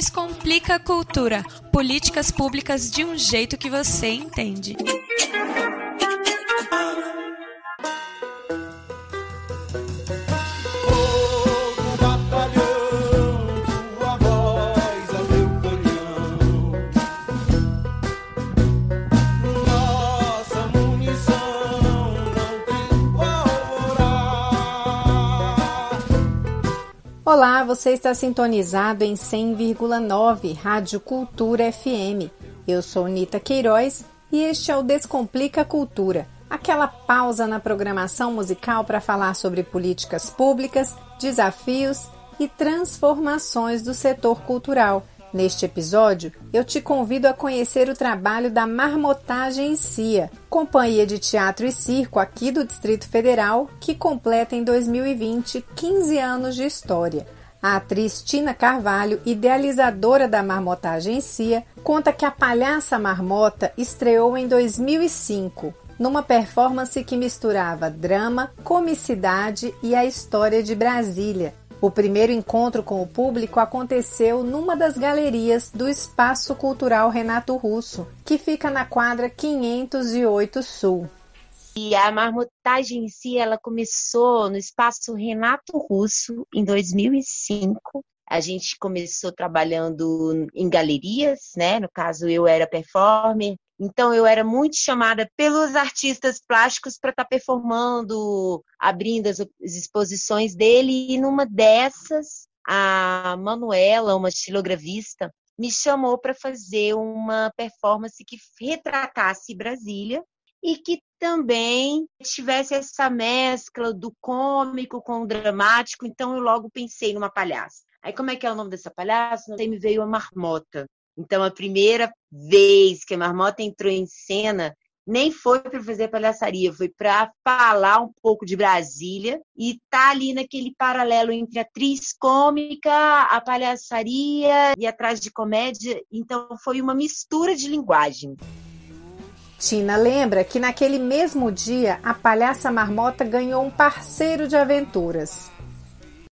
Descomplica a cultura, políticas públicas de um jeito que você entende. Olá, você está sintonizado em 100,9 Rádio Cultura FM. Eu sou Nita Queiroz e este é o Descomplica Cultura, aquela pausa na programação musical para falar sobre políticas públicas, desafios e transformações do setor cultural Neste episódio, eu te convido a conhecer o trabalho da Marmotagem Cia, companhia de teatro e circo aqui do Distrito Federal, que completa em 2020 15 anos de história. A atriz Tina Carvalho, idealizadora da Marmotagem Cia, conta que a Palhaça Marmota estreou em 2005, numa performance que misturava drama, comicidade e a história de Brasília, o primeiro encontro com o público aconteceu numa das galerias do Espaço Cultural Renato Russo, que fica na quadra 508 Sul. E a marmotagem em si, ela começou no Espaço Renato Russo em 2005. A gente começou trabalhando em galerias, né? No caso, eu era performer, então eu era muito chamada pelos artistas plásticos para estar tá performando, abrindo as, exposições dele, e numa dessas, a Manuela, uma estilogravista, me chamou para fazer uma performance que retratasse Brasília e que também tivesse essa mescla do cômico com o dramático. Então eu logo pensei numa palhaça. Aí como é que é o nome dessa palhaça? Não sei, me veio a marmota. Então, a primeira vez que a Marmota entrou em cena nem foi para fazer palhaçaria, foi para falar um pouco de Brasília e tá ali naquele paralelo entre a atriz cômica, a palhaçaria e atrás de comédia. Então, foi uma mistura de linguagem. Tina lembra que naquele mesmo dia a palhaça Marmota ganhou um parceiro de aventuras.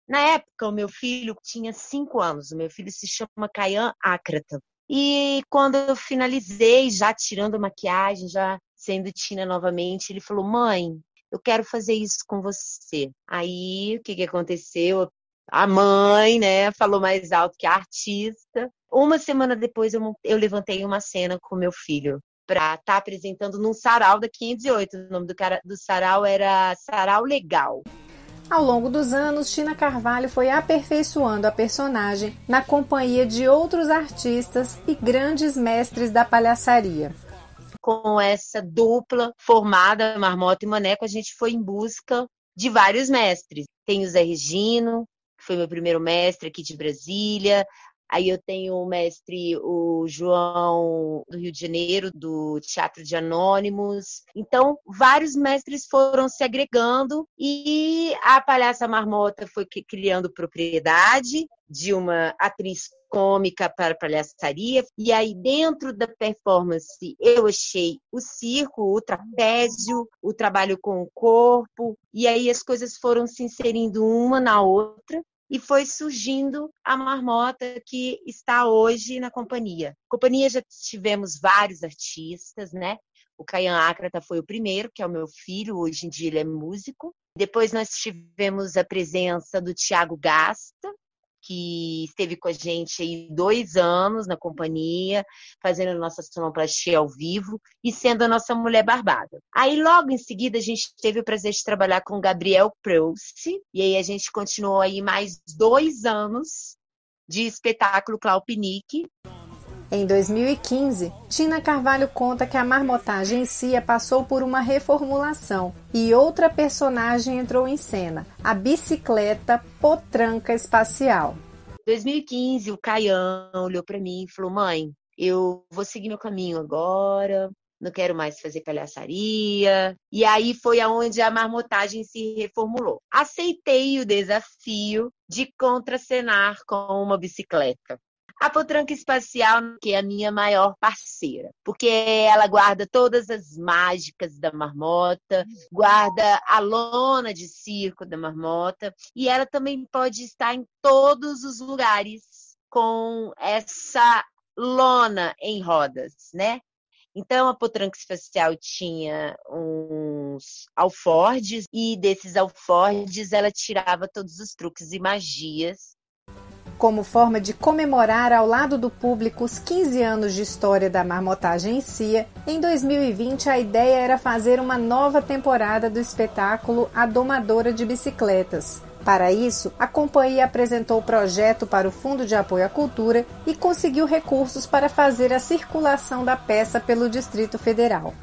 Na época, o meu filho tinha cinco anos. O meu filho se chama Caian Acrata. E quando eu finalizei, já tirando a maquiagem, já sendo Tina novamente, ele falou: Mãe, eu quero fazer isso com você. Aí, o que, que aconteceu? A mãe, né, falou mais alto que a artista. Uma semana depois, eu, eu levantei uma cena com meu filho para estar tá apresentando num sarau da 508. O nome do, cara, do sarau era Sarau Legal. Ao longo dos anos, Tina Carvalho foi aperfeiçoando a personagem na companhia de outros artistas e grandes mestres da palhaçaria. Com essa dupla formada, Marmota e Maneco, a gente foi em busca de vários mestres. Tem o Zé Regino, que foi meu primeiro mestre aqui de Brasília. Aí eu tenho o mestre, o João do Rio de Janeiro, do Teatro de Anônimos. Então, vários mestres foram se agregando e a Palhaça Marmota foi criando propriedade de uma atriz cômica para palhaçaria. E aí, dentro da performance, eu achei o circo, o trapézio, o trabalho com o corpo. E aí as coisas foram se inserindo uma na outra e foi surgindo a marmota que está hoje na companhia. Companhia já tivemos vários artistas, né? O Caian Acrata foi o primeiro, que é o meu filho, hoje em dia ele é músico. Depois nós tivemos a presença do Tiago Gasta, que esteve com a gente aí dois anos na companhia, fazendo nossa sonoplastia ao vivo e sendo a nossa mulher barbada. Aí logo em seguida a gente teve o prazer de trabalhar com Gabriel Proust, e aí a gente continuou aí mais dois anos de espetáculo Claupinique. Em 2015, Tina Carvalho conta que a marmotagem em si passou por uma reformulação e outra personagem entrou em cena, a bicicleta Potranca Espacial. 2015, o Caião olhou para mim e falou: "Mãe, eu vou seguir meu caminho agora, não quero mais fazer palhaçaria. E aí foi aonde a marmotagem se reformulou. Aceitei o desafio de contracenar com uma bicicleta. A Potranca Espacial, que é a minha maior parceira, porque ela guarda todas as mágicas da marmota, guarda a lona de circo da marmota, e ela também pode estar em todos os lugares com essa lona em rodas, né? Então, a potranca espacial tinha uns alfordes, e desses alfordes ela tirava todos os truques e magias. Como forma de comemorar ao lado do público os 15 anos de história da marmotagem em Cia, em 2020 a ideia era fazer uma nova temporada do espetáculo A Domadora de Bicicletas, para isso, a companhia apresentou o projeto para o Fundo de Apoio à Cultura e conseguiu recursos para fazer a circulação da peça pelo Distrito Federal.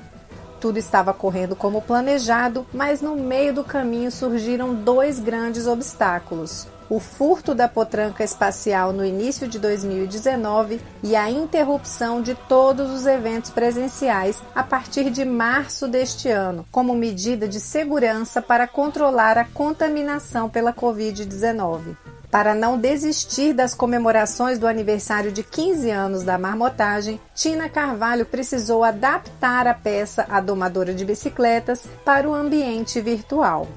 Tudo estava correndo como planejado, mas no meio do caminho surgiram dois grandes obstáculos: o furto da potranca espacial no início de 2019 e a interrupção de todos os eventos presenciais a partir de março deste ano, como medida de segurança para controlar a contaminação pela Covid-19. Para não desistir das comemorações do aniversário de 15 anos da marmotagem, Tina Carvalho precisou adaptar a peça A Domadora de Bicicletas para o ambiente virtual.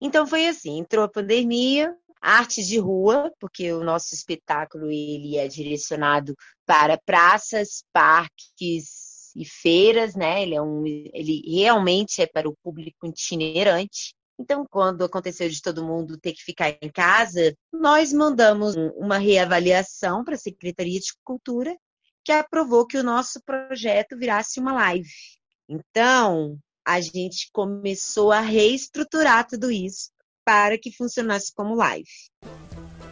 Então foi assim, entrou a pandemia, artes de rua, porque o nosso espetáculo ele é direcionado para praças, parques e feiras, né? Ele, é um, ele realmente é para o público itinerante. Então, quando aconteceu de todo mundo ter que ficar em casa, nós mandamos uma reavaliação para a Secretaria de Cultura, que aprovou que o nosso projeto virasse uma live. Então, a gente começou a reestruturar tudo isso para que funcionasse como live.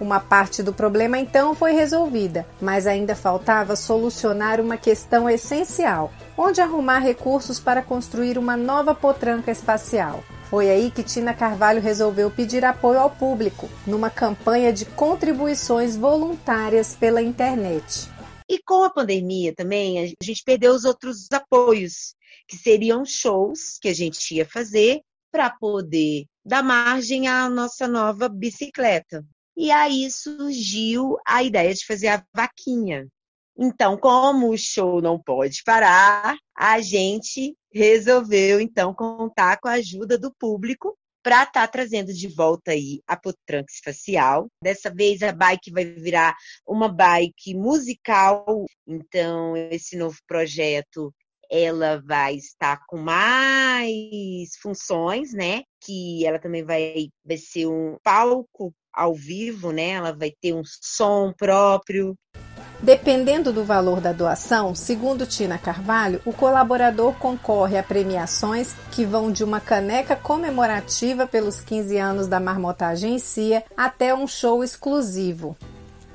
Uma parte do problema então foi resolvida, mas ainda faltava solucionar uma questão essencial: onde arrumar recursos para construir uma nova potranca espacial. Foi aí que Tina Carvalho resolveu pedir apoio ao público, numa campanha de contribuições voluntárias pela internet. E com a pandemia também, a gente perdeu os outros apoios, que seriam shows que a gente ia fazer para poder dar margem à nossa nova bicicleta. E aí surgiu a ideia de fazer a vaquinha. Então, como o show não pode parar, a gente resolveu então contar com a ajuda do público para estar tá trazendo de volta aí a Potranx Facial. Dessa vez a bike vai virar uma bike musical. Então, esse novo projeto ela vai estar com mais funções, né? Que ela também vai, vai ser um palco ao vivo, né? Ela vai ter um som próprio. Dependendo do valor da doação, segundo Tina Carvalho, o colaborador concorre a premiações que vão de uma caneca comemorativa pelos 15 anos da marmotagem em até um show exclusivo.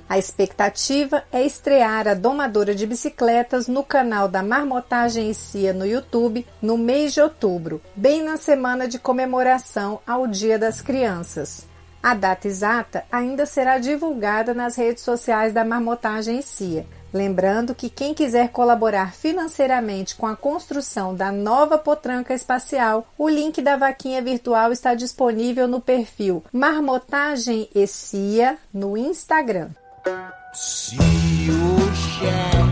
A expectativa é estrear a domadora de bicicletas no canal da Marmotagem e no YouTube no mês de outubro, bem na semana de comemoração ao Dia das Crianças. A data exata ainda será divulgada nas redes sociais da Marmotagem Cia. Lembrando que quem quiser colaborar financeiramente com a construção da nova potranca espacial, o link da vaquinha virtual está disponível no perfil Marmotagem e no Instagram. Se o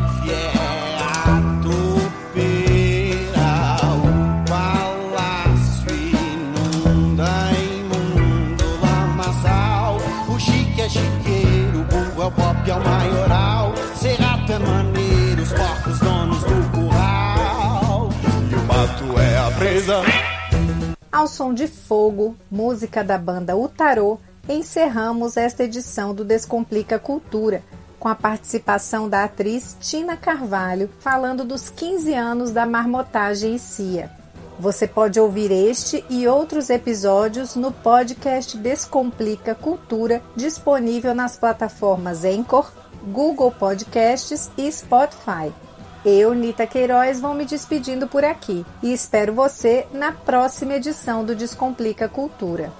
som de fogo, música da banda O Tarô encerramos esta edição do Descomplica Cultura, com a participação da atriz Tina Carvalho, falando dos 15 anos da marmotagem em Cia. Você pode ouvir este e outros episódios no podcast Descomplica Cultura, disponível nas plataformas Anchor, Google Podcasts e Spotify. Eu, Nita Queiroz, vou me despedindo por aqui e espero você na próxima edição do Descomplica Cultura.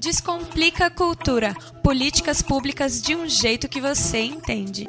Descomplica cultura. Políticas públicas de um jeito que você entende.